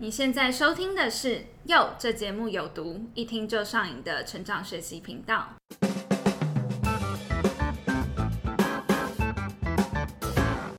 你现在收听的是《哟》，这节目有毒，一听就上瘾的成长学习频道。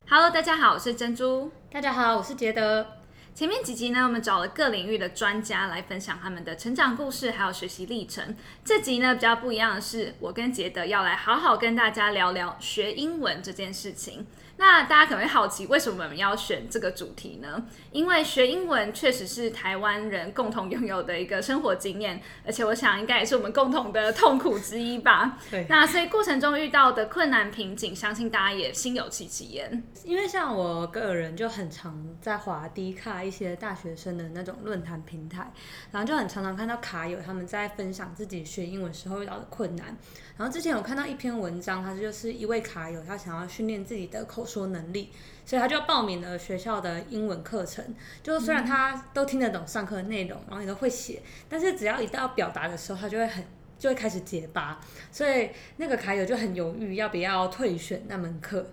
Hello，大家好，我是珍珠。大家好，我是杰德。前面几集呢，我们找了各领域的专家来分享他们的成长故事，还有学习历程。这集呢比较不一样的是，我跟杰德要来好好跟大家聊聊学英文这件事情。那大家可能会好奇，为什么我们要选这个主题呢？因为学英文确实是台湾人共同拥有的一个生活经验，而且我想应该也是我们共同的痛苦之一吧。对。那所以过程中遇到的困难瓶颈，相信大家也心有戚戚焉。因为像我个人就很常在滑低卡一些大学生的那种论坛平台，然后就很常常看到卡友他们在分享自己学英文时候遇到的困难。然后之前有看到一篇文章，他就是一位卡友，他想要训练自己的口说能力，所以他就报名了学校的英文课程。就虽然他都听得懂上课的内容，然后也都会写，但是只要一到表达的时候，他就会很就会开始结巴。所以那个卡友就很犹豫要不要退选那门课。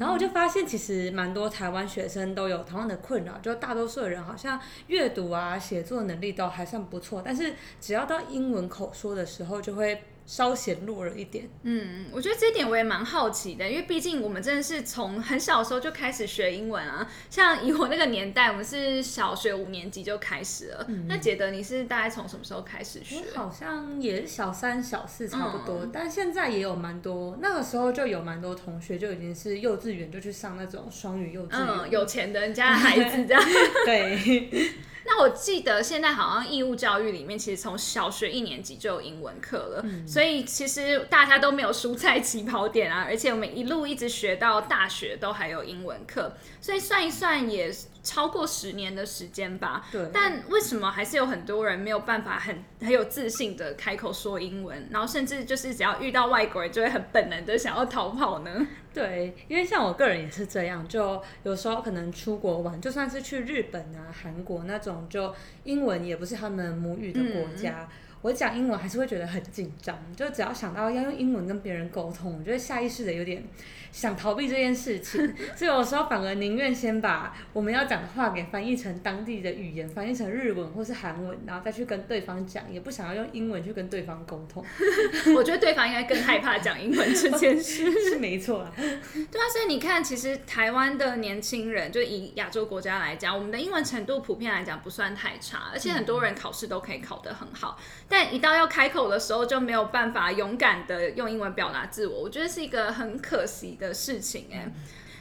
然后我就发现，其实蛮多台湾学生都有同样的困扰，就大多数的人好像阅读啊、写作能力都还算不错，但是只要到英文口说的时候，就会。稍显弱了一点。嗯，我觉得这一点我也蛮好奇的，因为毕竟我们真的是从很小的时候就开始学英文啊。像以我那个年代，我们是小学五年级就开始了。那杰德，你是大概从什么时候开始学？好像也是小三、小四差不多，但现在也有蛮多，那个时候就有蛮多同学就已经是幼稚园就去上那种双语幼稚园。嗯，有钱的人家的孩子这样。对。那我记得现在好像义务教育里面，其实从小学一年级就有英文课了，所以其实大家都没有输在起跑点啊，而且我们一路一直学到大学都还有英文课，所以算一算也。超过十年的时间吧，对。但为什么还是有很多人没有办法很很有自信的开口说英文，然后甚至就是只要遇到外国人就会很本能的想要逃跑呢？对，因为像我个人也是这样，就有时候可能出国玩，就算是去日本啊、韩国那种，就英文也不是他们母语的国家。我讲英文还是会觉得很紧张，就只要想到要用英文跟别人沟通，我觉得下意识的有点想逃避这件事情，所以有时候反而宁愿先把我们要讲的话给翻译成当地的语言，翻译成日文或是韩文，然后再去跟对方讲，也不想要用英文去跟对方沟通。我觉得对方应该更害怕讲英文这件事，是没错啊。对啊，所以你看，其实台湾的年轻人，就以亚洲国家来讲，我们的英文程度普遍来讲不算太差，而且很多人考试都可以考得很好。但一到要开口的时候，就没有办法勇敢的用英文表达自我，我觉得是一个很可惜的事情哎。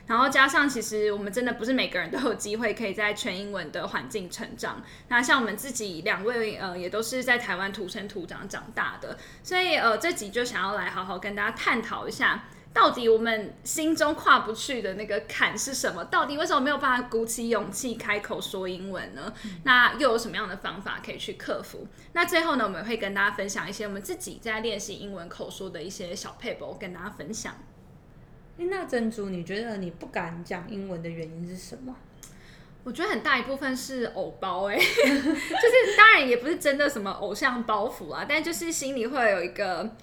然后加上，其实我们真的不是每个人都有机会可以在全英文的环境成长。那像我们自己两位，呃，也都是在台湾土生土长长大的，所以呃，这集就想要来好好跟大家探讨一下。到底我们心中跨不去的那个坎是什么？到底为什么没有办法鼓起勇气开口说英文呢？那又有什么样的方法可以去克服？那最后呢，我们会跟大家分享一些我们自己在练习英文口说的一些小配博，跟大家分享。那珍珠，你觉得你不敢讲英文的原因是什么？我觉得很大一部分是偶包哎，就是当然也不是真的什么偶像包袱啊，但就是心里会有一个。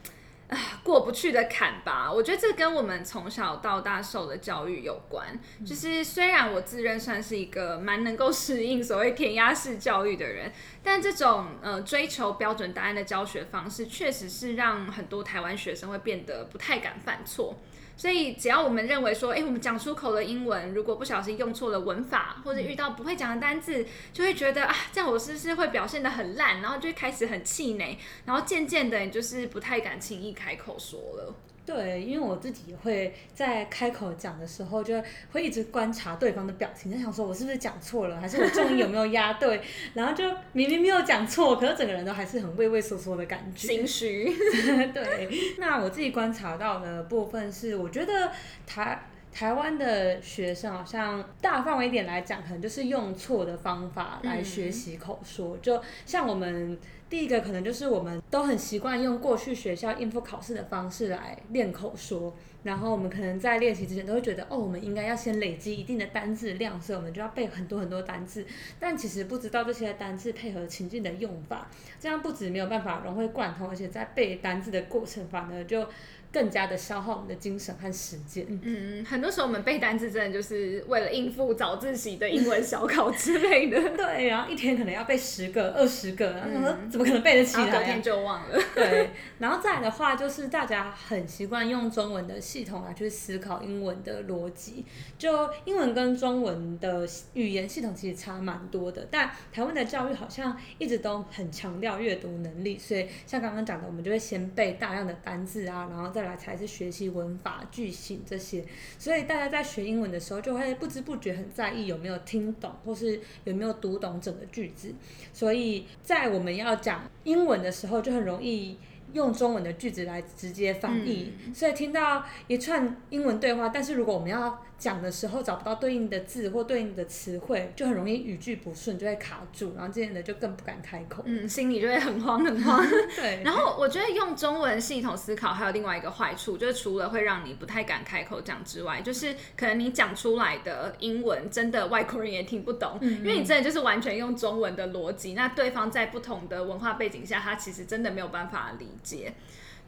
啊，过不去的坎吧。我觉得这跟我们从小到大受的教育有关。就是虽然我自认算是一个蛮能够适应所谓填鸭式教育的人，但这种呃追求标准答案的教学方式，确实是让很多台湾学生会变得不太敢犯错。所以，只要我们认为说，哎，我们讲出口的英文，如果不小心用错了文法，或者遇到不会讲的单字，就会觉得啊，这样我是不是会表现的很烂？然后就开始很气馁，然后渐渐的，你就是不太敢轻易开口说了。对，因为我自己会在开口讲的时候，就会一直观察对方的表情，在想说我是不是讲错了，还是我重音有没有压对，然后就明明没有讲错，可是整个人都还是很畏畏缩缩的感觉，心虚。对，那我自己观察到的部分是，我觉得台台湾的学生好像大范围一点来讲，可能就是用错的方法来学习口说，就像我们。第一个可能就是我们都很习惯用过去学校应付考试的方式来练口说，然后我们可能在练习之前都会觉得，哦，我们应该要先累积一定的单字量，所以我们就要背很多很多单字。但其实不知道这些单字配合情境的用法，这样不止没有办法融会贯通，而且在背单字的过程反而就更加的消耗我们的精神和时间。嗯，很多时候我们背单词真的就是为了应付早自习的英文小考之类的。对，然后一天可能要背十个、二十个，然后说怎么可能背得起来、啊？隔天就忘了。对，然后再来的话，就是大家很习惯用中文的系统来去思考英文的逻辑。就英文跟中文的语言系统其实差蛮多的，但台湾的教育好像一直都很强调阅读能力，所以像刚刚讲的，我们就会先背大量的单字啊，然后再来才是学习文法、句型这些。所以大家在学英文的时候，就会不知不觉很在意有没有听懂，或是有没有读懂整个句子。所以在我们要讲英文的时候，就很容易用中文的句子来直接翻译。所以听到一串英文对话，但是如果我们要讲的时候找不到对应的字或对应的词汇，就很容易语句不顺，就会卡住，然后这样的就更不敢开口，嗯，心里就会很慌很慌。对。然后我觉得用中文系统思考还有另外一个坏处，就是除了会让你不太敢开口讲之外，就是可能你讲出来的英文真的外国人也听不懂，因为你真的就是完全用中文的逻辑，那对方在不同的文化背景下，他其实真的没有办法理解。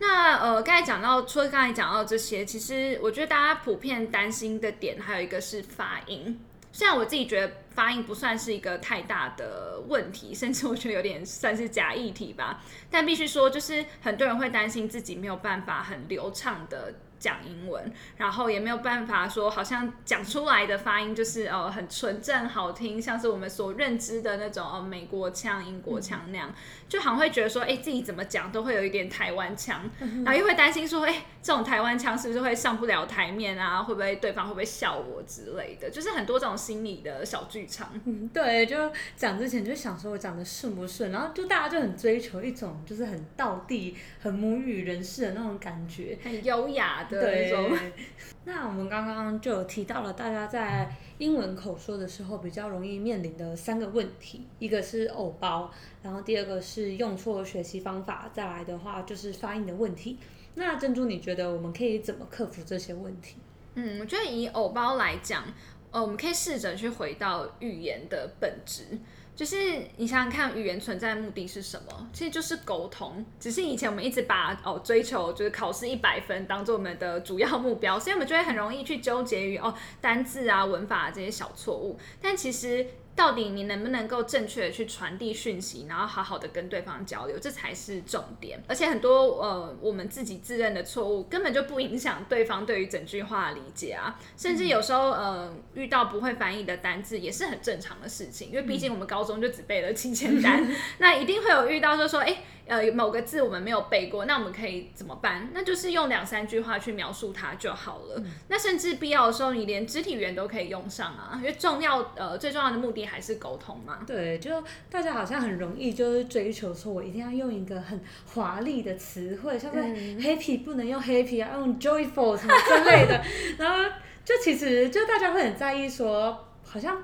那呃，刚才讲到，除了刚才讲到这些，其实我觉得大家普遍担心的点还有一个是发音。虽然我自己觉得发音不算是一个太大的问题，甚至我觉得有点算是假议题吧，但必须说，就是很多人会担心自己没有办法很流畅的。讲英文，然后也没有办法说，好像讲出来的发音就是呃很纯正好听，像是我们所认知的那种呃美国腔、英国腔那样，就好像会觉得说，哎，自己怎么讲都会有一点台湾腔，然后又会担心说，哎，这种台湾腔是不是会上不了台面啊？会不会对方会不会笑我之类的？就是很多这种心理的小剧场。嗯，对，就讲之前就想说我讲的顺不顺，然后就大家就很追求一种就是很道地、很母语人士的那种感觉，很优雅。对，那我们刚刚就有提到了，大家在英文口说的时候比较容易面临的三个问题，一个是偶包，然后第二个是用错学习方法，再来的话就是发音的问题。那珍珠，你觉得我们可以怎么克服这些问题？嗯，我觉得以偶包来讲，呃，我们可以试着去回到语言的本质。就是你想想看，语言存在的目的是什么？其实就是沟通。只是以前我们一直把哦追求就是考试一百分当做我们的主要目标，所以我们就会很容易去纠结于哦单字啊、文法这些小错误。但其实。到底你能不能够正确的去传递讯息，然后好好的跟对方交流，这才是重点。而且很多呃，我们自己自认的错误，根本就不影响对方对于整句话的理解啊。甚至有时候呃，遇到不会翻译的单字，也是很正常的事情。因为毕竟我们高中就只背了七千单，那一定会有遇到就说，哎。呃，某个字我们没有背过，那我们可以怎么办？那就是用两三句话去描述它就好了。那甚至必要的时候，你连肢体语言都可以用上啊，因为重要呃最重要的目的还是沟通嘛。对，就大家好像很容易就是追求说，我一定要用一个很华丽的词汇，像是 happy 不能用 happy 啊，用 joyful 什么之类的。然后就其实就大家会很在意说，好像。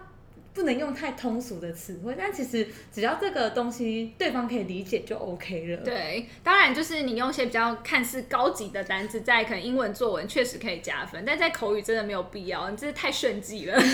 不能用太通俗的词汇，但其实只要这个东西对方可以理解就 OK 了。对，当然就是你用一些比较看似高级的单词，在可能英文作文确实可以加分，但在口语真的没有必要，你真是太炫技了。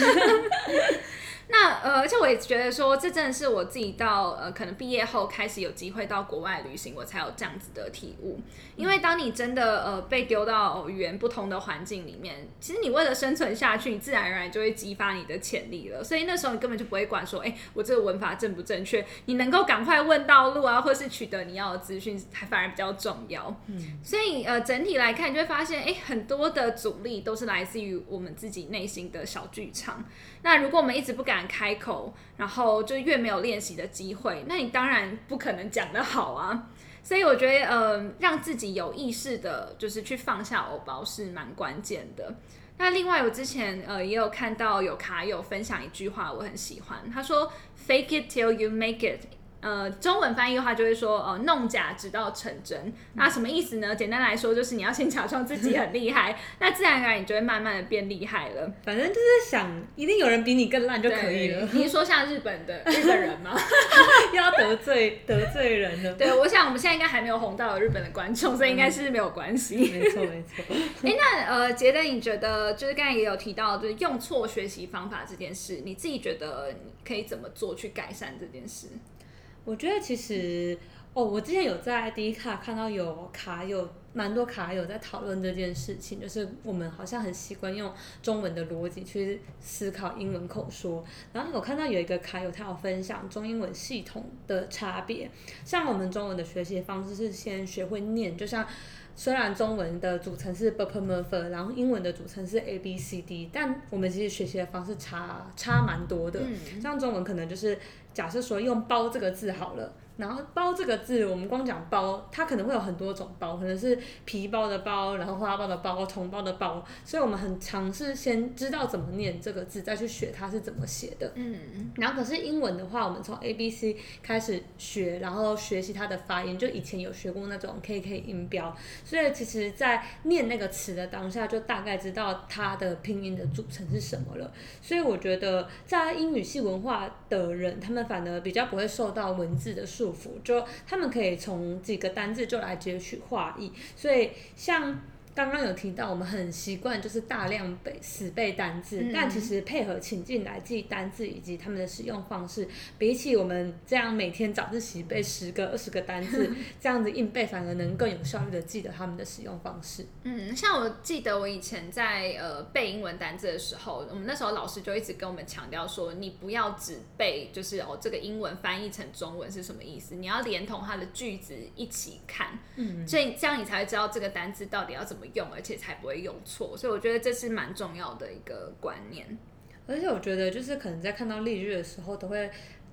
那呃，而且我也觉得说，这真的是我自己到呃，可能毕业后开始有机会到国外旅行，我才有这样子的体悟。因为当你真的呃被丢到语言不同的环境里面，其实你为了生存下去，你自然而然就会激发你的潜力了。所以那时候你根本就不会管说，哎，我这个文法正不正确？你能够赶快问道路啊，或是取得你要的资讯，还反而比较重要。嗯，所以呃，整体来看，你就会发现，哎，很多的阻力都是来自于我们自己内心的小剧场。那如果我们一直不敢开口，然后就越没有练习的机会，那你当然不可能讲得好啊。所以我觉得，呃，让自己有意识的，就是去放下欧包是蛮关键的。那另外，我之前呃也有看到有卡友分享一句话，我很喜欢，他说：“Fake it till you make it。”呃，中文翻译的话就会说，呃，弄假直到成真。那什么意思呢？简单来说，就是你要先假装自己很厉害，那自然而然你就会慢慢的变厉害了。反正就是想，一定有人比你更烂就可以了。你是说像日本的日本人吗？又 要得罪得罪人了。对，我想我们现在应该还没有红到有日本的观众，所以应该是没有关系。没错没错。哎，那呃，杰德，你觉得就是刚才也有提到，就是用错学习方法这件事，你自己觉得可以怎么做去改善这件事？我觉得其实哦，我之前有在第一卡看到有卡友蛮多卡友在讨论这件事情，就是我们好像很习惯用中文的逻辑去思考英文口说。然后我看到有一个卡友他有分享中英文系统的差别，像我们中文的学习方式是先学会念，就像。虽然中文的组成是 b p m f，然后英文的组成是 a b c d，但我们其实学习的方式差差蛮多的。像中文可能就是假设说用包这个字好了。然后包这个字，我们光讲包，它可能会有很多种包，可能是皮包的包，然后花包的包，同包的包，所以我们很尝试先知道怎么念这个字，再去学它是怎么写的。嗯，然后可是英文的话，我们从 A B C 开始学，然后学习它的发音，就以前有学过那种 K K 音标，所以其实在念那个词的当下，就大概知道它的拼音的组成是什么了。所以我觉得在英语系文化的人，他们反而比较不会受到文字的束。就他们可以从几个单字就来截取画意，所以像。刚刚有提到，我们很习惯就是大量背死背单字，但其实配合情境来记单字以及他们的使用方式，比起我们这样每天早自习背十个、二十个单字，这样子硬背反而能更有效率的记得他们的使用方式。嗯，像我记得我以前在呃背英文单字的时候，我们那时候老师就一直跟我们强调说，你不要只背就是哦这个英文翻译成中文是什么意思，你要连同它的句子一起看，嗯，所以这样你才会知道这个单字到底要怎么。用，而且才不会用错，所以我觉得这是蛮重要的一个观念。而且我觉得，就是可能在看到例句的时候，都会。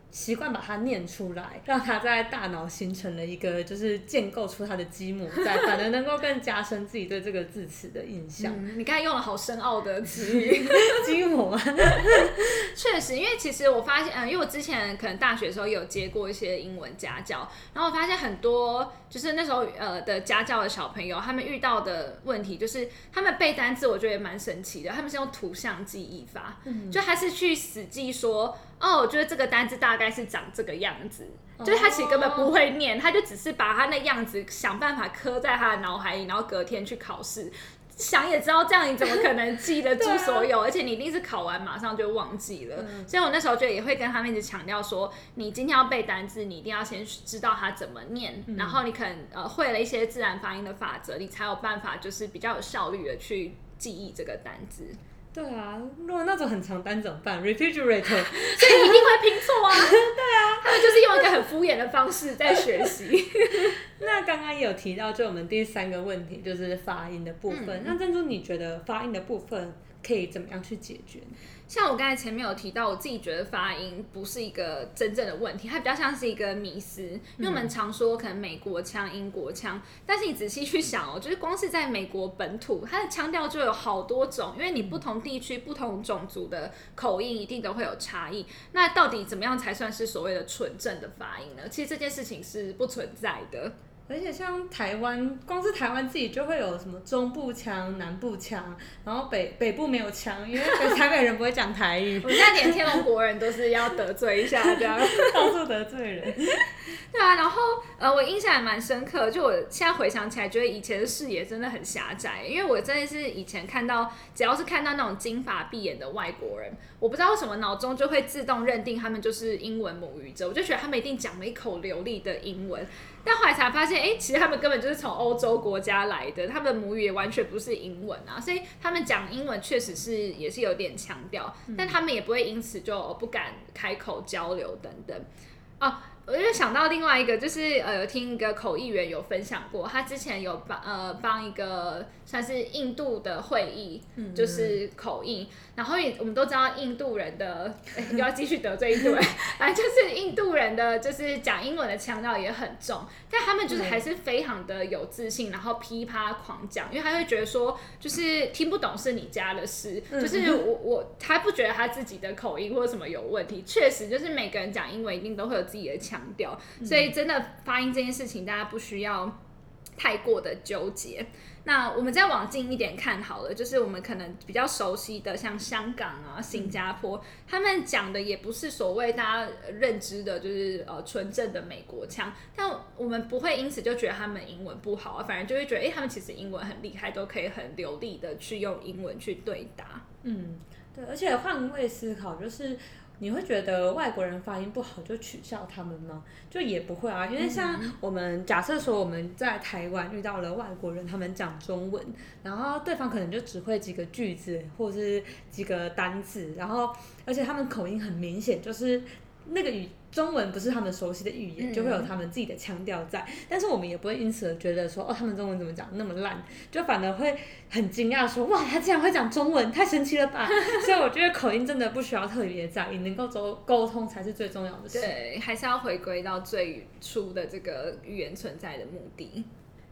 习惯把它念出来，让它在大脑形成了一个，就是建构出它的积木，在反而能够更加深自己对这个字词的印象。你刚才用了好深奥的词语，积木啊。确实，因为其实我发现，嗯，因为我之前可能大学的时候有接过一些英文家教，然后我发现很多就是那时候呃的家教的小朋友，他们遇到的问题就是他们背单词，我觉得也蛮神奇的，他们是用图像记忆法，就还是去死记说。哦，我觉得这个单字大概是长这个样子，就是他其实根本不会念，他就只是把他那样子想办法刻在他的脑海里，然后隔天去考试，想也知道这样你怎么可能记得住 所有？而且你一定是考完马上就忘记了。所以我那时候就也会跟他们一直强调说，你今天要背单字，你一定要先知道它怎么念，然后你可能呃会了一些自然发音的法则，你才有办法就是比较有效率的去记忆这个单字。对啊，如果那种很长单怎么办？Refrigerator，所以一定会拼错啊。对啊，他们就是用一个很敷衍的方式在学习。那刚刚也有提到，就我们第三个问题就是发音的部分。那珍珠，你觉得发音的部分可以怎么样去解决？像我刚才前面有提到，我自己觉得发音不是一个真正的问题，它比较像是一个迷思。因为我们常说可能美国腔、英国腔，但是你仔细去想哦，就是光是在美国本土，它的腔调就有好多种，因为你不同地区、不同种族的口音一定都会有差异。那到底怎么样才算是所谓的纯正的发音呢？其实这件事情是不存在的。而且像台湾，光是台湾自己就会有什么中部腔、南部腔，然后北北部没有腔，因为台北人不会讲台语。我们现在连天龙国人都是要得罪一下，这样到处得罪人。对啊，然后呃，我印象也蛮深刻，就我现在回想起来，觉得以前的视野真的很狭窄，因为我真的是以前看到，只要是看到那种金发碧眼的外国人，我不知道为什么脑中就会自动认定他们就是英文母语者，我就觉得他们一定讲了一口流利的英文。但后来才发现，哎，其实他们根本就是从欧洲国家来的，他们的母语也完全不是英文啊，所以他们讲英文确实是也是有点强调，但他们也不会因此就不敢开口交流等等，哦。我就想到另外一个，就是呃，有听一个口译员有分享过，他之前有帮呃帮一个算是印度的会议，就是口译，然后也我们都知道印度人的，又 要继续得罪印度人，反正就是印度人的就是讲英文的腔调也很重，但他们就是还是非常的有自信，然后噼啪狂讲，因为他会觉得说就是听不懂是你家的事，就是我我他不觉得他自己的口音或者什么有问题，确实就是每个人讲英文一定都会有自己的腔。强调，所以真的发音这件事情，大家不需要太过的纠结。那我们再往近一点看好了，就是我们可能比较熟悉的，像香港啊、新加坡，他们讲的也不是所谓大家认知的，就是呃纯正的美国腔。但我们不会因此就觉得他们英文不好啊，反而就会觉得，哎，他们其实英文很厉害，都可以很流利的去用英文去对答。嗯，对，而且换位思考就是。你会觉得外国人发音不好就取笑他们吗？就也不会啊，因为像我们假设说我们在台湾遇到了外国人，他们讲中文，然后对方可能就只会几个句子或者是几个单字，然后而且他们口音很明显，就是那个语。中文不是他们熟悉的语言，就会有他们自己的腔调在，但是我们也不会因此而觉得说，哦，他们中文怎么讲那么烂，就反而会很惊讶说，哇，他竟然会讲中文，太神奇了吧！所以我觉得口音真的不需要特别在意，能够沟沟通才是最重要的事。对，还是要回归到最初的这个语言存在的目的。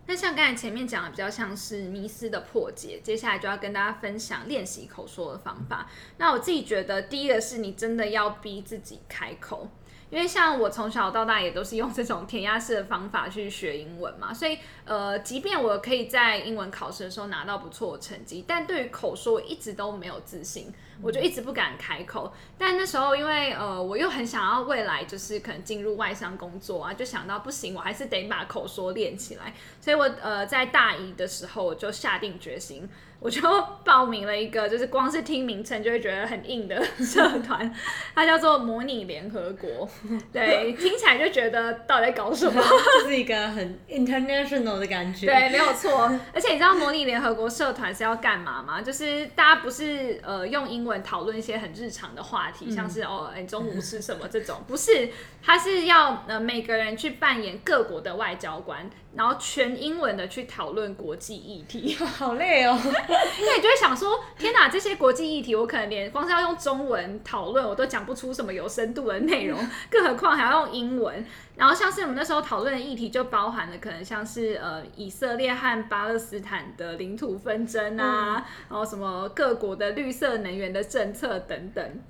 那像刚才前面讲的，比较像是迷思的破解，接下来就要跟大家分享练习口说的方法。那我自己觉得，第一个是你真的要逼自己开口。因为像我从小到大也都是用这种填鸭式的方法去学英文嘛，所以呃，即便我可以在英文考试的时候拿到不错的成绩，但对于口说我一直都没有自信，我就一直不敢开口。但那时候因为呃，我又很想要未来就是可能进入外商工作啊，就想到不行，我还是得把口说练起来。所以我呃在大一的时候我就下定决心。我就报名了一个，就是光是听名称就会觉得很硬的 社团，它叫做模拟联合国。对，听起来就觉得到底在搞什么？就是一个很 international 的感觉。对，没有错。而且你知道模拟联合国社团是要干嘛吗？就是大家不是呃用英文讨论一些很日常的话题，像是哦，你中午吃什么这种，不是，它是要呃每个人去扮演各国的外交官。然后全英文的去讨论国际议题，好累哦。因为你就会想说，天哪，这些国际议题我可能连光是要用中文讨论，我都讲不出什么有深度的内容，更何况还要用英文。然后像是我们那时候讨论的议题，就包含了可能像是呃以色列和巴勒斯坦的领土纷争啊，然后什么各国的绿色能源的政策等等。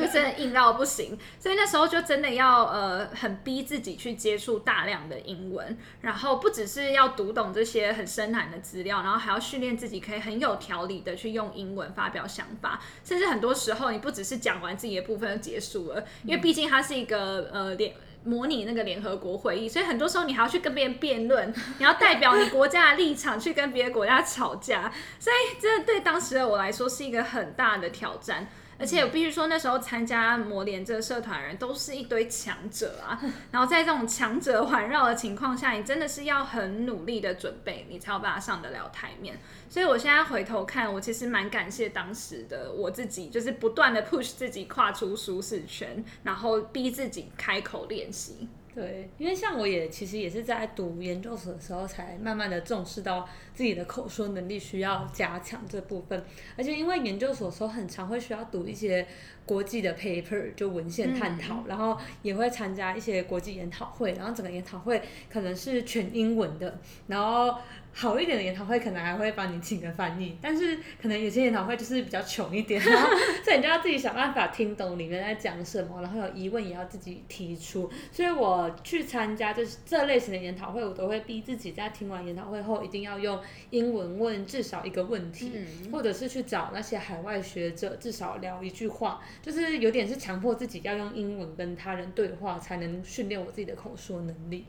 就真的硬到不行，所以那时候就真的要呃很逼自己去接触大量的英文，然后不只是要读懂这些很深难的资料，然后还要训练自己可以很有条理的去用英文发表想法，甚至很多时候你不只是讲完自己的部分就结束了，因为毕竟它是一个呃联模拟那个联合国会议，所以很多时候你还要去跟别人辩论，你要代表你国家的立场去跟别的国家吵架，所以这对当时的我来说是一个很大的挑战。而且我必须说，那时候参加模联这个社团人都是一堆强者啊。然后在这种强者环绕的情况下，你真的是要很努力的准备，你才有办法上得了台面。所以我现在回头看，我其实蛮感谢当时的我自己，就是不断的 push 自己跨出舒适圈，然后逼自己开口练习。对，因为像我也其实也是在读研究所的时候，才慢慢的重视到自己的口说能力需要加强这部分。而且因为研究所时候很常会需要读一些国际的 paper，就文献探讨，然后也会参加一些国际研讨会，然后整个研讨会可能是全英文的，然后。好一点的研讨会可能还会帮你请个翻译，但是可能有些研讨会就是比较穷一点，所以你就要自己想办法听懂里面在讲什么，然后有疑问也要自己提出。所以我去参加就是这类型的研讨会，我都会逼自己在听完研讨会后一定要用英文问至少一个问题，或者是去找那些海外学者至少聊一句话，就是有点是强迫自己要用英文跟他人对话，才能训练我自己的口说能力。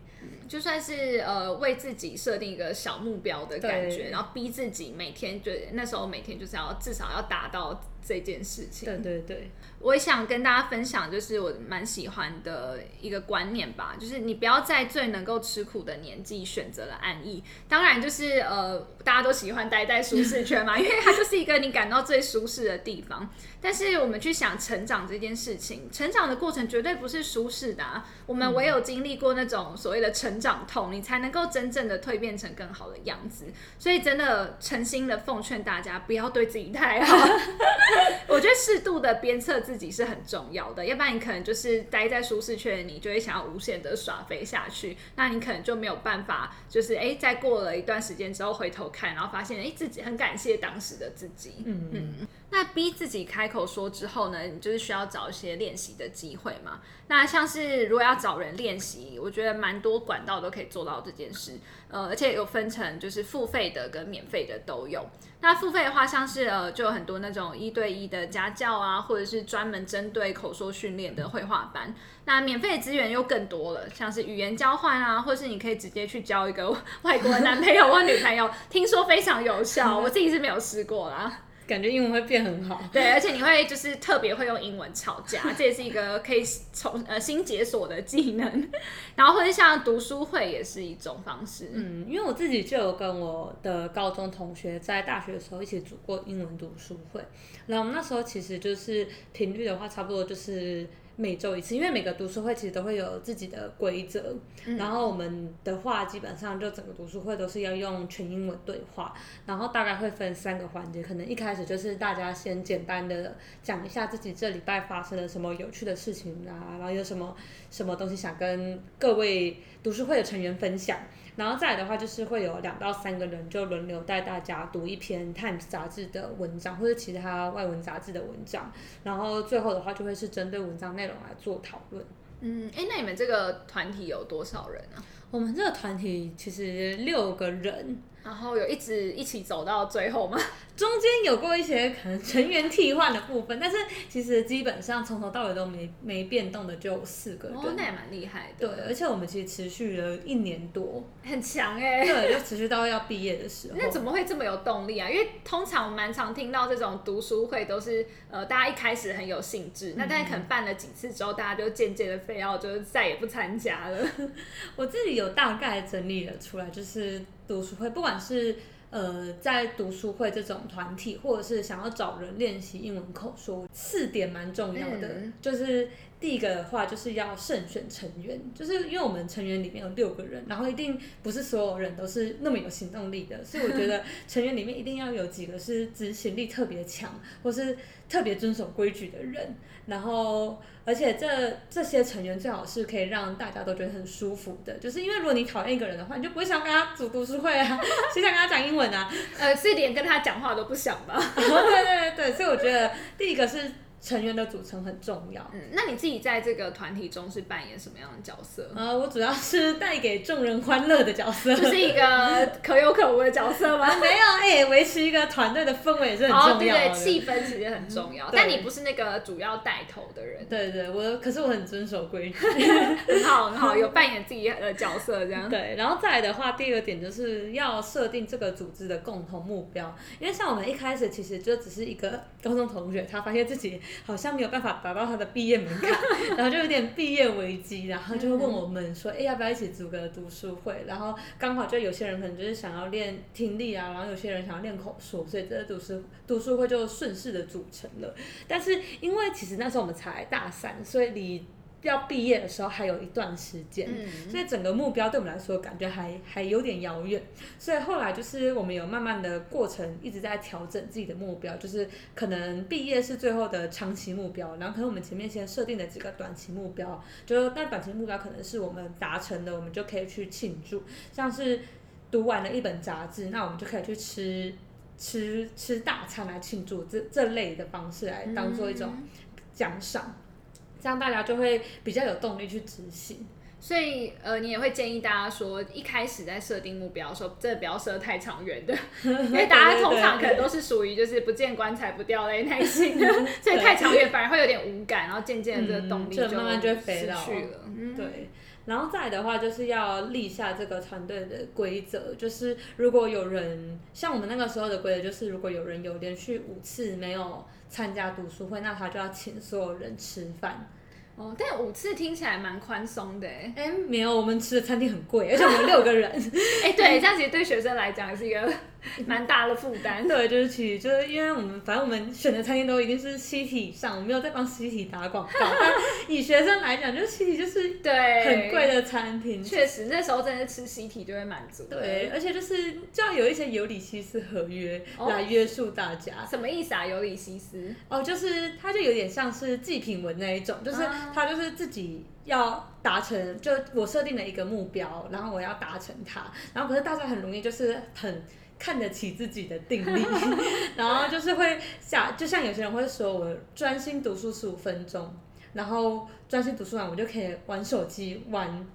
就算是呃为自己设定一个小目标的感觉，然后逼自己每天就那时候每天就是要至少要达到这件事情。对对对，我也想跟大家分享，就是我蛮喜欢的一个观念吧，就是你不要在最能够吃苦的年纪选择了安逸。当然就是呃大家都喜欢待在舒适圈嘛，因为它就是一个你感到最舒适的地方。但是我们去想成长这件事情，成长的过程绝对不是舒适的。啊我们唯有经历过那种所谓的成长痛，你才能够真正的蜕变成更好的样子。所以真的诚心的奉劝大家，不要对自己太好。我觉得适度的鞭策自己是很重要的，要不然你可能就是待在舒适圈，你就会想要无限的耍飞下去。那你可能就没有办法，就是哎，在过了一段时间之后回头看，然后发现哎自己很感谢当时的自己。嗯嗯。那逼自己开口说之后呢，你就是需要找一些练习的机会嘛。那像是如果要找人练习，我觉得蛮多管道都可以做到这件事。呃，而且有分成就是付费的跟免费的都有。那付费的话，像是呃就有很多那种一对一的家教啊，或者是专门针对口说训练的绘画班。那免费的资源又更多了，像是语言交换啊，或是你可以直接去交一个 外国的男朋友或女朋友，听说非常有效，我自己是没有试过啦。感觉英文会变很好。对，而且你会就是特别会用英文吵架，这也是一个可以从呃新解锁的技能。然后或者像读书会也是一种方式。嗯，因为我自己就有跟我的高中同学在大学的时候一起组过英文读书会，然后我们那时候其实就是频率的话，差不多就是。每周一次，因为每个读书会其实都会有自己的规则，然后我们的话基本上就整个读书会都是要用全英文对话，然后大概会分三个环节，可能一开始就是大家先简单的讲一下自己这礼拜发生了什么有趣的事情啊，然后有什么什么东西想跟各位读书会的成员分享。然后再来的话，就是会有两到三个人就轮流带大家读一篇《Times》杂志的文章，或者其他外文杂志的文章。然后最后的话，就会是针对文章内容来做讨论。嗯，哎，那你们这个团体有多少人啊？我们这个团体其实六个人。然后有一直一起走到最后吗？中间有过一些可能成员替换的部分，但是其实基本上从头到尾都没没变动的就四个人，那也蛮厉害的。对，而且我们其实持续了一年多，很强哎。对，就持续到要毕业的时候。那怎么会这么有动力啊？因为通常我蛮常听到这种读书会都是呃大家一开始很有兴致，那但是可能办了几次之后，大家就渐渐的非要就是再也不参加了。我自己有大概整理了出来，就是。读书会，不管是呃在读书会这种团体，或者是想要找人练习英文口说，四点蛮重要的。就是第一个的话，就是要慎选成员，就是因为我们成员里面有六个人，然后一定不是所有人都是那么有行动力的，所以我觉得 成员里面一定要有几个是执行力特别强，或是特别遵守规矩的人，然后。而且这这些成员最好是可以让大家都觉得很舒服的，就是因为如果你讨厌一个人的话，你就不会想跟他组读书会啊，谁想跟他讲英文啊？呃，是连跟他讲话都不想吧？对对对对，所以我觉得第一个是。成员的组成很重要。嗯，那你自己在这个团体中是扮演什么样的角色？呃，我主要是带给众人欢乐的角色，就是一个 可有可无的角色吗？没有，哎，维持一个团队的氛围是很重要的。对对，气氛其实很重要。但你不是那个主要带头的人。对对，我可是我很遵守规矩。很好很好，有扮演自己的角色这样。对，然后再来的话，第二个点就是要设定这个组织的共同目标，因为像我们一开始其实就只是一个高中同学，他发现自己好像没有办法。达到他的毕业门槛，然后就有点毕业危机，然后就会问我们说：“哎，要不要一起组个读书会？”然后刚好就有些人可能就是想要练听力啊，然后有些人想要练口说，所以这个读书读书会就顺势的组成了。但是因为其实那时候我们才大三，所以离要毕业的时候还有一段时间，所以整个目标对我们来说感觉还还有点遥远。所以后来就是我们有慢慢的过程，一直在调整自己的目标，就是可能毕业是最后的长期目标，然后可能我们前面先设定的几个短期目标，就那短期目标可能是我们达成的，我们就可以去庆祝，像是读完了一本杂志，那我们就可以去吃吃吃大餐来庆祝，这这类的方式来当做一种奖赏。这样大家就会比较有动力去执行，所以呃，你也会建议大家说，一开始在设定目标的时候，真的不要设太长远的，因为大家通常可能都是属于就是不见棺材不掉泪耐心的，所以太长远反而会有点无感，然后渐渐的这个动力就慢慢就失去了。对，然后再的话就是要立下这个团队的规则，就是如果有人像我们那个时候的规则，就是如果有人有连续五次没有。参加读书会，那他就要请所有人吃饭。哦，但五次听起来蛮宽松的哎。哎，没有，我们吃的餐厅很贵，而且我们六个人。哎，对，这样其实对学生来讲是一个。蛮大的负担，对，就是其实就是因为我们反正我们选的餐厅都一定是西体以上，我没有在帮西体打广告。但以学生来讲，就是西体就是对很贵的餐厅，确实那时候真的吃西体就会满足。对，而且就是就要有一些尤里西斯合约来约束大家。什么意思啊？尤里西斯？哦，就是它就有点像是祭品文那一种，就是它就是自己要达成，就我设定了一个目标，然后我要达成它，然后可是大家很容易就是很。看得起自己的定力，然后就是会想就像有些人会说，我专心读书十五分钟，然后专心读书完，我就可以玩手机玩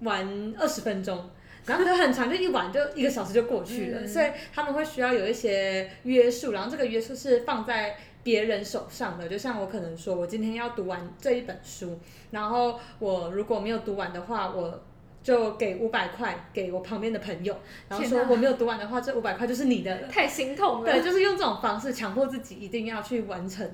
玩二十分钟，然后就很长，就一玩就一个小时就过去了。所以他们会需要有一些约束，然后这个约束是放在别人手上的。就像我可能说我今天要读完这一本书，然后我如果没有读完的话，我。就给五百块给我旁边的朋友，然后说我没有读完的话，这五百块就是你的了。太心痛了。对，就是用这种方式强迫自己一定要去完成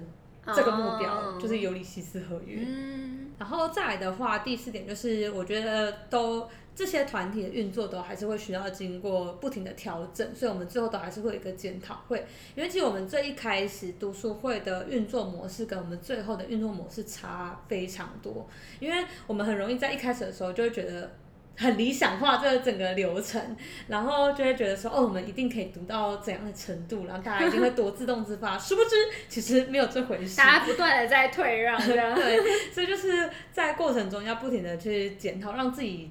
这个目标，哦就是尤里西斯合约。嗯，然后再来的话，第四点就是我觉得都这些团体的运作都还是会需要经过不停的调整，所以我们最后都还是会有一个检讨会。因为其实我们最一开始读书会的运作模式跟我们最后的运作模式差非常多，因为我们很容易在一开始的时候就会觉得。很理想化这个整个流程，然后就会觉得说，哦，我们一定可以读到怎样的程度，然后大家一定会多自动自发。殊不知，其实没有这回事。大家不断的在退让，对，所以就是在过程中要不停的去检讨，让自己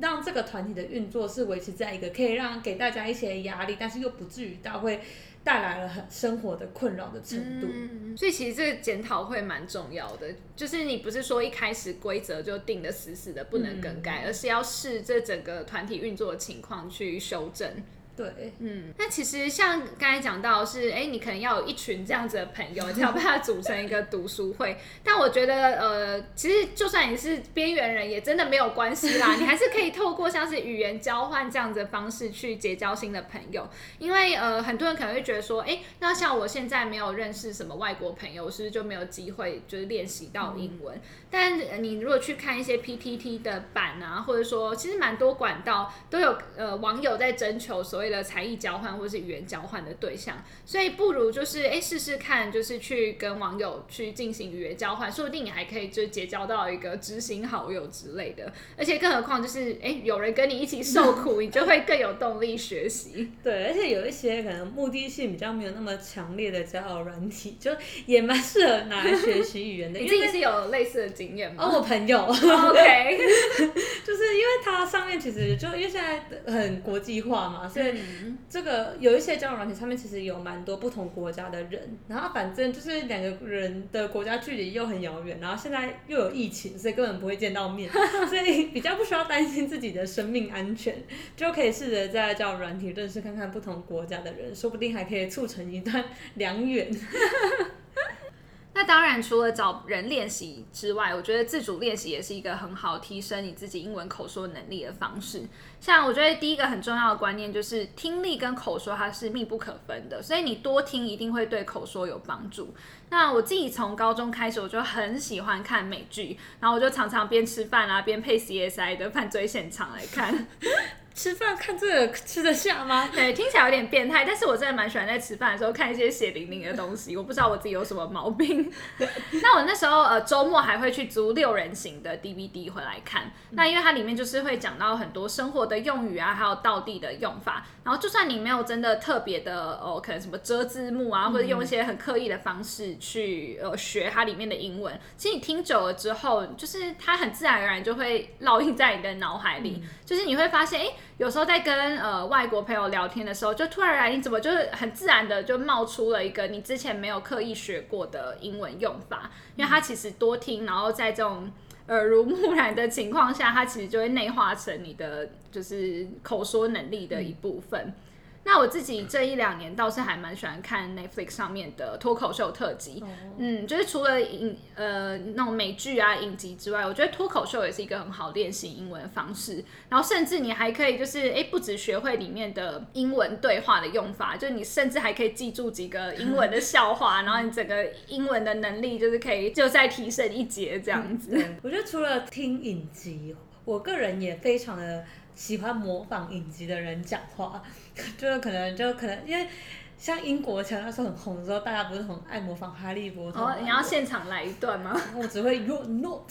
让这个团体的运作是维持在一个可以让给大家一些压力，但是又不至于到会带来了很生活的困扰的程度。嗯，所以其实这个检讨会蛮重要的，就是你不是说一开始规则就定的死死的不能更改，而是要视这整个团体运作的情况去修正。对，嗯，那其实像刚才讲到是，哎、你可能要有一群这样子的朋友，才有办法组成一个读书会。但我觉得，呃，其实就算你是边缘人，也真的没有关系啦，你还是可以透过像是语言交换这样子的方式去结交新的朋友。因为呃，很多人可能会觉得说，哎、那像我现在没有认识什么外国朋友，是不是就没有机会就是练习到英文？但呃你如果去看一些 PTT 的版啊，或者说其实蛮多管道都有呃网友在征求所谓的才艺交换或是语言交换的对象，所以不如就是哎试试看，就是去跟网友去进行语言交换，说不定你还可以就结交到一个知心好友之类的。而且更何况就是哎有人跟你一起受苦，你就会更有动力学习。对，而且有一些可能目的性比较没有那么强烈的交友软体，就也蛮适合拿来学习语言的。你自己是有类似的经验吗？哦，我朋友。OK，就是因为它上面其实就因为现在很国际化嘛，所以嗯这个有一些交友软体上面其实有蛮多不同国家的人，然后反正就是两个人的国家距离又很遥远，然后现在又有疫情，所以根本不会见到面，所以比较不需要担心自己的生命安全，就可以试着在交友软体认识看看不同国家的人，说不定还可以促成一段良缘。那当然，除了找人练习之外，我觉得自主练习也是一个很好提升你自己英文口说能力的方式。像我觉得第一个很重要的观念就是听力跟口说它是密不可分的，所以你多听一定会对口说有帮助。那我自己从高中开始，我就很喜欢看美剧，然后我就常常边吃饭啊边配 CSI 的 犯罪现场来看。吃饭看这个吃得下吗？对，听起来有点变态，但是我真的蛮喜欢在吃饭的时候看一些血淋淋的东西。我不知道我自己有什么毛病。那我那时候呃周末还会去租六人行的 DVD 回来看。那因为它里面就是会讲到很多生活的用语啊，还有道地的用法。然后就算你没有真的特别的哦，可能什么遮字幕啊，或者用一些很刻意的方式去呃学它里面的英文，其实你听久了之后，就是它很自然而然就会烙印在你的脑海里。就是你会发现，哎、有时候在跟呃外国朋友聊天的时候，就突然你怎么就是很自然的就冒出了一个你之前没有刻意学过的英文用法，因为它其实多听，然后在这种耳濡目染的情况下，它其实就会内化成你的就是口说能力的一部分。那我自己这一两年倒是还蛮喜欢看 Netflix 上面的脱口秀特辑，嗯，就是除了影呃那种美剧啊影集之外，我觉得脱口秀也是一个很好练习英文的方式。然后甚至你还可以就是哎，不止学会里面的英文对话的用法，就你甚至还可以记住几个英文的笑话，然后你整个英文的能力就是可以就再提升一节这样子。对，我觉得除了听影集，我个人也非常的喜欢模仿影集的人讲话，就是可能就可能因为。像英国前那时候很红的时候，大家不是很爱模仿哈利波特？哦，你要现场来一段吗？我只会 you're not。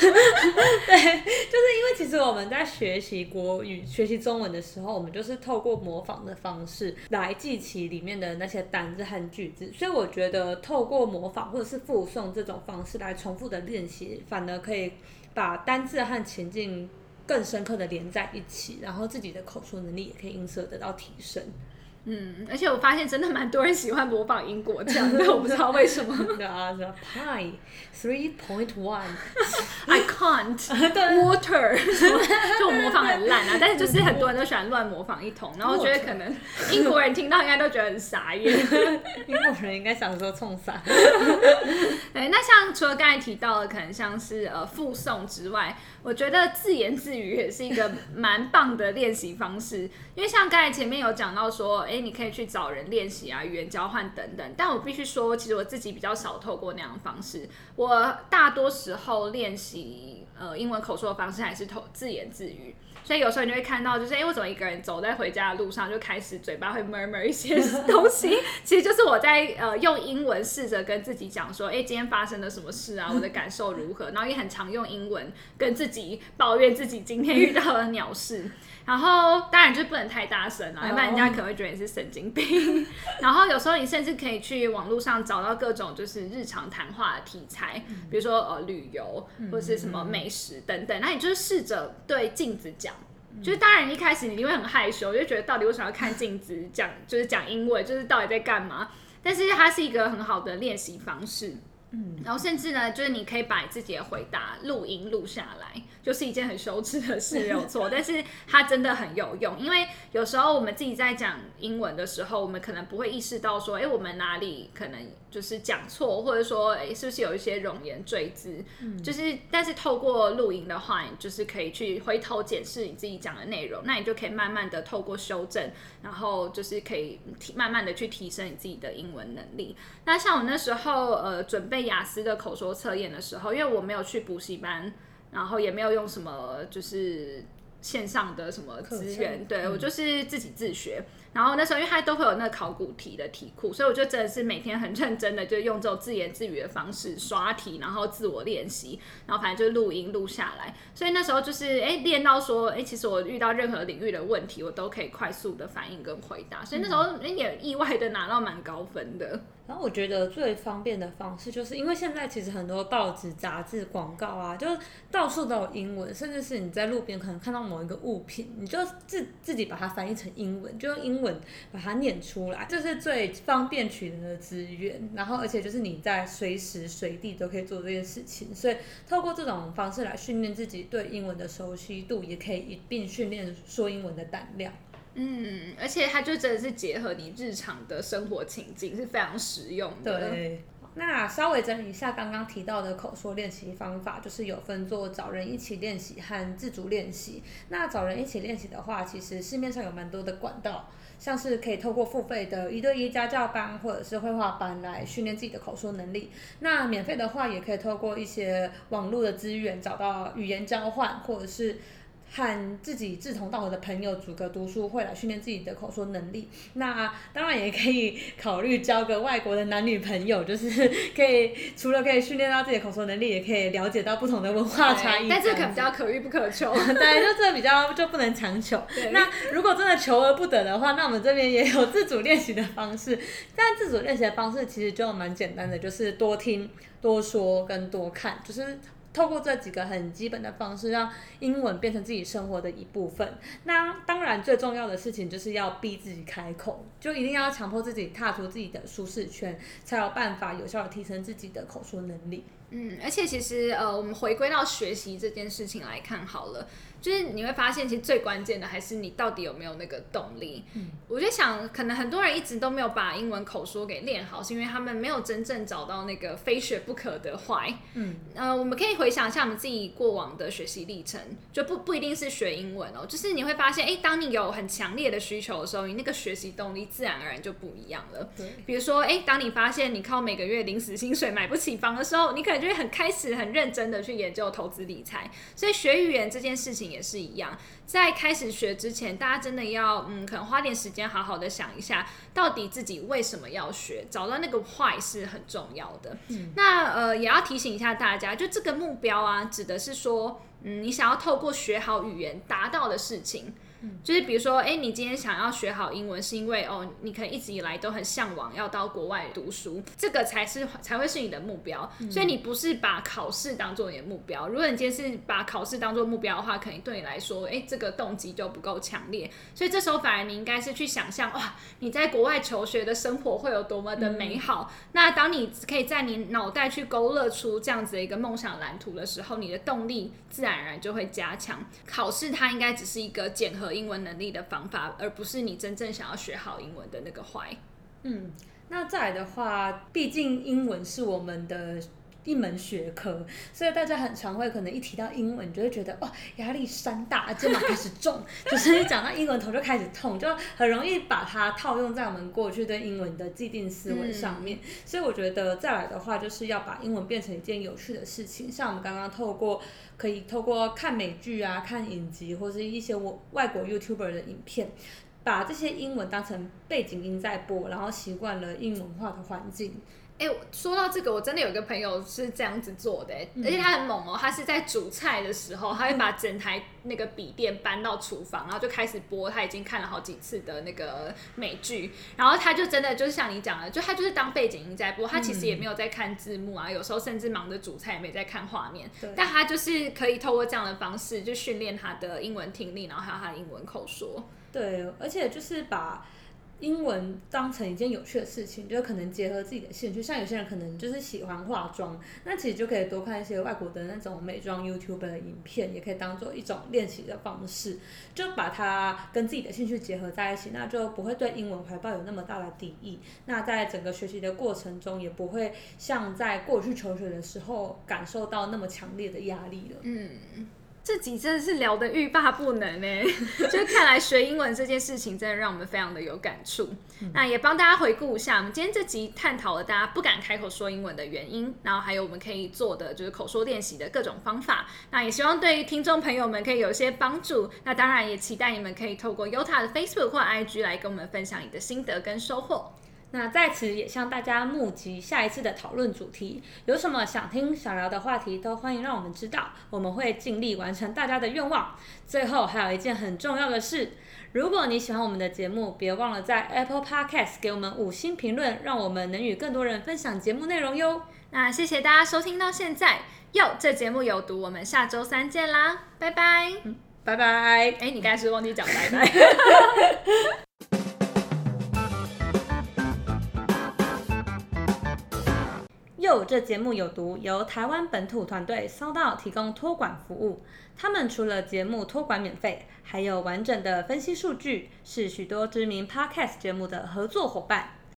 对，就是因为其实我们在学习国语、学习中文的时候，我们就是透过模仿的方式来记起里面的那些单字和句子，所以我觉得透过模仿或者是复诵这种方式来重复的练习，反而可以把单字和情境更深刻的连在一起，然后自己的口说能力也可以因此得到提升。嗯，而且我发现真的蛮多人喜欢模仿英国腔的，我不知道为什么。对啊，是 Pi three point one。I can't water，就我模仿很烂啊，但是就是很多人都喜欢乱模仿一通，然后我觉得可能英国人听到应该都觉得很傻眼。英国人应该想说冲啥？对，那像除了刚才提到的，可能像是呃附送之外，我觉得自言自语也是一个蛮棒的练习方式。因为像刚才前面有讲到说，哎、你可以去找人练习啊，语言交换等等。但我必须说，其实我自己比较少透过那样的方式。我大多时候练习呃英文口说的方式还是透自言自语。所以有时候你就会看到，就是哎、诶我怎么一个人走在回家的路上，就开始嘴巴会 murmur 一些 东西，其实就是我在呃用英文试着跟自己讲说，哎、今天发生了什么事啊，我的感受如何，然后也很常用英文跟自己抱怨自己今天遇到的鸟事。然后当然就不能太大声啊，要不然人家可能会觉得你是神经病。然后有时候你甚至可以去网络上找到各种就是日常谈话的题材，比如说呃旅游或者是什么美食等等，那你就是试着对镜子讲。就是当然一开始你会很害羞，就觉得到底为什么要看镜子讲，就是讲英文，就是到底在干嘛？但是它是一个很好的练习方式。嗯，然后甚至呢，就是你可以把自己的回答录音录下来，就是一件很羞耻的事，没有错。但是它真的很有用，因为有时候我们自己在讲英文的时候，我们可能不会意识到说，哎，我们哪里可能就是讲错，或者说，哎，是不是有一些容言赘字？嗯，就是但是透过录音的话，你就是可以去回头检视你自己讲的内容，那你就可以慢慢的透过修正，然后就是可以提慢慢的去提升你自己的英文能力。那像我那时候呃准备雅思的口说测验的时候，因为我没有去补习班，然后也没有用什么就是线上的什么资源，对我就是自己自学。然后那时候因为它都会有那个考古题的题库，所以我就真的是每天很认真的就用这种自言自语的方式刷题，然后自我练习，然后反正就录音录下来。所以那时候就是哎练到说哎，其实我遇到任何领域的问题，我都可以快速的反应跟回答。所以那时候也意外的拿到蛮高分的。然后我觉得最方便的方式，就是因为现在其实很多报纸、杂志、广告啊，就到处都有英文，甚至是你在路边可能看到某一个物品，你就自自己把它翻译成英文，就用英文把它念出来，这是最方便取得的资源。然后而且就是你在随时随地都可以做这件事情，所以透过这种方式来训练自己对英文的熟悉度，也可以一并训练说英文的胆量。嗯，而且它就真的是结合你日常的生活情境，是非常实用的。对。那稍微整理一下刚刚提到的口说练习方法，就是有分做找人一起练习和自主练习。那找人一起练习的话，其实市面上有蛮多的管道，像是可以透过付费的一对一家教班或者是绘画班来训练自己的口说能力。那免费的话，也可以透过一些网络的资源找到语言交换，或者是。和自己志同道合的朋友组个读书会来训练自己的口说能力。那当然也可以考虑交个外国的男女朋友，就是 可以除了可以训练到自己的口说能力，也可以了解到不同的文化差异。但这可比较可遇不可求。对，就这比较就不能强求。那如果真的求而不得的话，那我们这边也有自主练习的方式。但自主练习的方式其实就蛮简单的，就是多听、多说跟多看，就是。透过这几个很基本的方式，让英文变成自己生活的一部分。那当然，最重要的事情就是要逼自己开口，就一定要强迫自己踏出自己的舒适圈，才有办法有效的提升自己的口说能力。嗯，而且其实呃，我们回归到学习这件事情来看好了，就是你会发现，其实最关键的还是你到底有没有那个动力。嗯，我就想，可能很多人一直都没有把英文口说给练好，是因为他们没有真正找到那个非学不可的 why。嗯，呃，我们可以回想一下我们自己过往的学习历程，就不不一定是学英文哦，就是你会发现，哎，当你有很强烈的需求的时候，你那个学习动力自然而然就不一样了。对，比如说，哎，当你发现你靠每个月临时薪水买不起房的时候，你可能就会很开始很认真的去研究投资理财。所以学语言这件事情也是一样，在开始学之前，大家真的要嗯，可能花点时间好好的想一下，到底自己为什么要学，找到那个 why 是很重要的。嗯、那呃，也要提醒一下大家，就这个目标啊，指的是说，嗯，你想要透过学好语言达到的事情。就是比如说，哎，你今天想要学好英文，是因为哦，你可能一直以来都很向往要到国外读书，这个才是才会是你的目标。所以你不是把考试当做你的目标。如果你今天是把考试当做目标的话，可能对你来说，哎，这个动机就不够强烈。所以这时候反而你应该是去想象，哇，你在国外求学的生活会有多么的美好。那当你可以在你脑袋去勾勒出这样子的一个梦想蓝图的时候，你的动力自然而然就会加强。考试它应该只是一个检核。英文能力的方法，而不是你真正想要学好英文的那个坏。嗯，那再来的话，毕竟英文是我们的一门学科，所以大家很常会可能一提到英文，就会觉得哦，压力山大，肩膀开始重，就是一讲到英文头就开始痛，就很容易把它套用在我们过去对英文的既定思维上面。所以我觉得再来的话，就是要把英文变成一件有趣的事情，像我们刚刚透过。可以透过看美剧啊、看影集或是一些我外国 YouTuber 的影片，把这些英文当成背景音在播，然后习惯了英文化的环境。哎，说到这个，我真的有一个朋友是这样子做的，而且他很猛哦，他是在煮菜的时候，他会把整台那个笔电搬到厨房，然后就开始播他已经看了好几次的那个美剧，然后他就真的就是像你讲的，就他就是当背景音在播，他其实也没有在看字幕啊，有时候甚至忙着煮菜也没在看画面，但他就是可以透过这样的方式就训练他的英文听力，然后还有他的英文口说。对，而且就是把。英文当成一件有趣的事情，就可能结合自己的兴趣，像有些人可能就是喜欢化妆，那其实就可以多看一些外国的那种美妆 YouTube 的影片，也可以当做一种练习的方式，就把它跟自己的兴趣结合在一起，那就不会对英文怀抱有那么大的敌意。那在整个学习的过程中，也不会像在过去求学的时候感受到那么强烈的压力了。嗯。这集真的是聊得欲罢不能呢，就看来学英文这件事情真的让我们非常的有感触。那也帮大家回顾一下，我们今天这集探讨了大家不敢开口说英文的原因，然后还有我们可以做的就是口说练习的各种方法。那也希望对于听众朋友们可以有一些帮助。那当然也期待你们可以透过 Yota 的 Facebook 或 IG 来跟我们分享你的心得跟收获。那在此也向大家募集下一次的讨论主题，有什么想听、想聊的话题，都欢迎让我们知道，我们会尽力完成大家的愿望。最后还有一件很重要的事，如果你喜欢我们的节目，别忘了在 Apple Podcast 给我们五星评论，让我们能与更多人分享节目内容哟。那谢谢大家收听到现在，哟，这节目有毒，我们下周三见啦，拜拜，拜拜。哎，你刚才是忘记讲拜拜。哟这节目有毒，由台湾本土团队骚到提供托管服务。他们除了节目托管免费，还有完整的分析数据，是许多知名 podcast 节目的合作伙伴。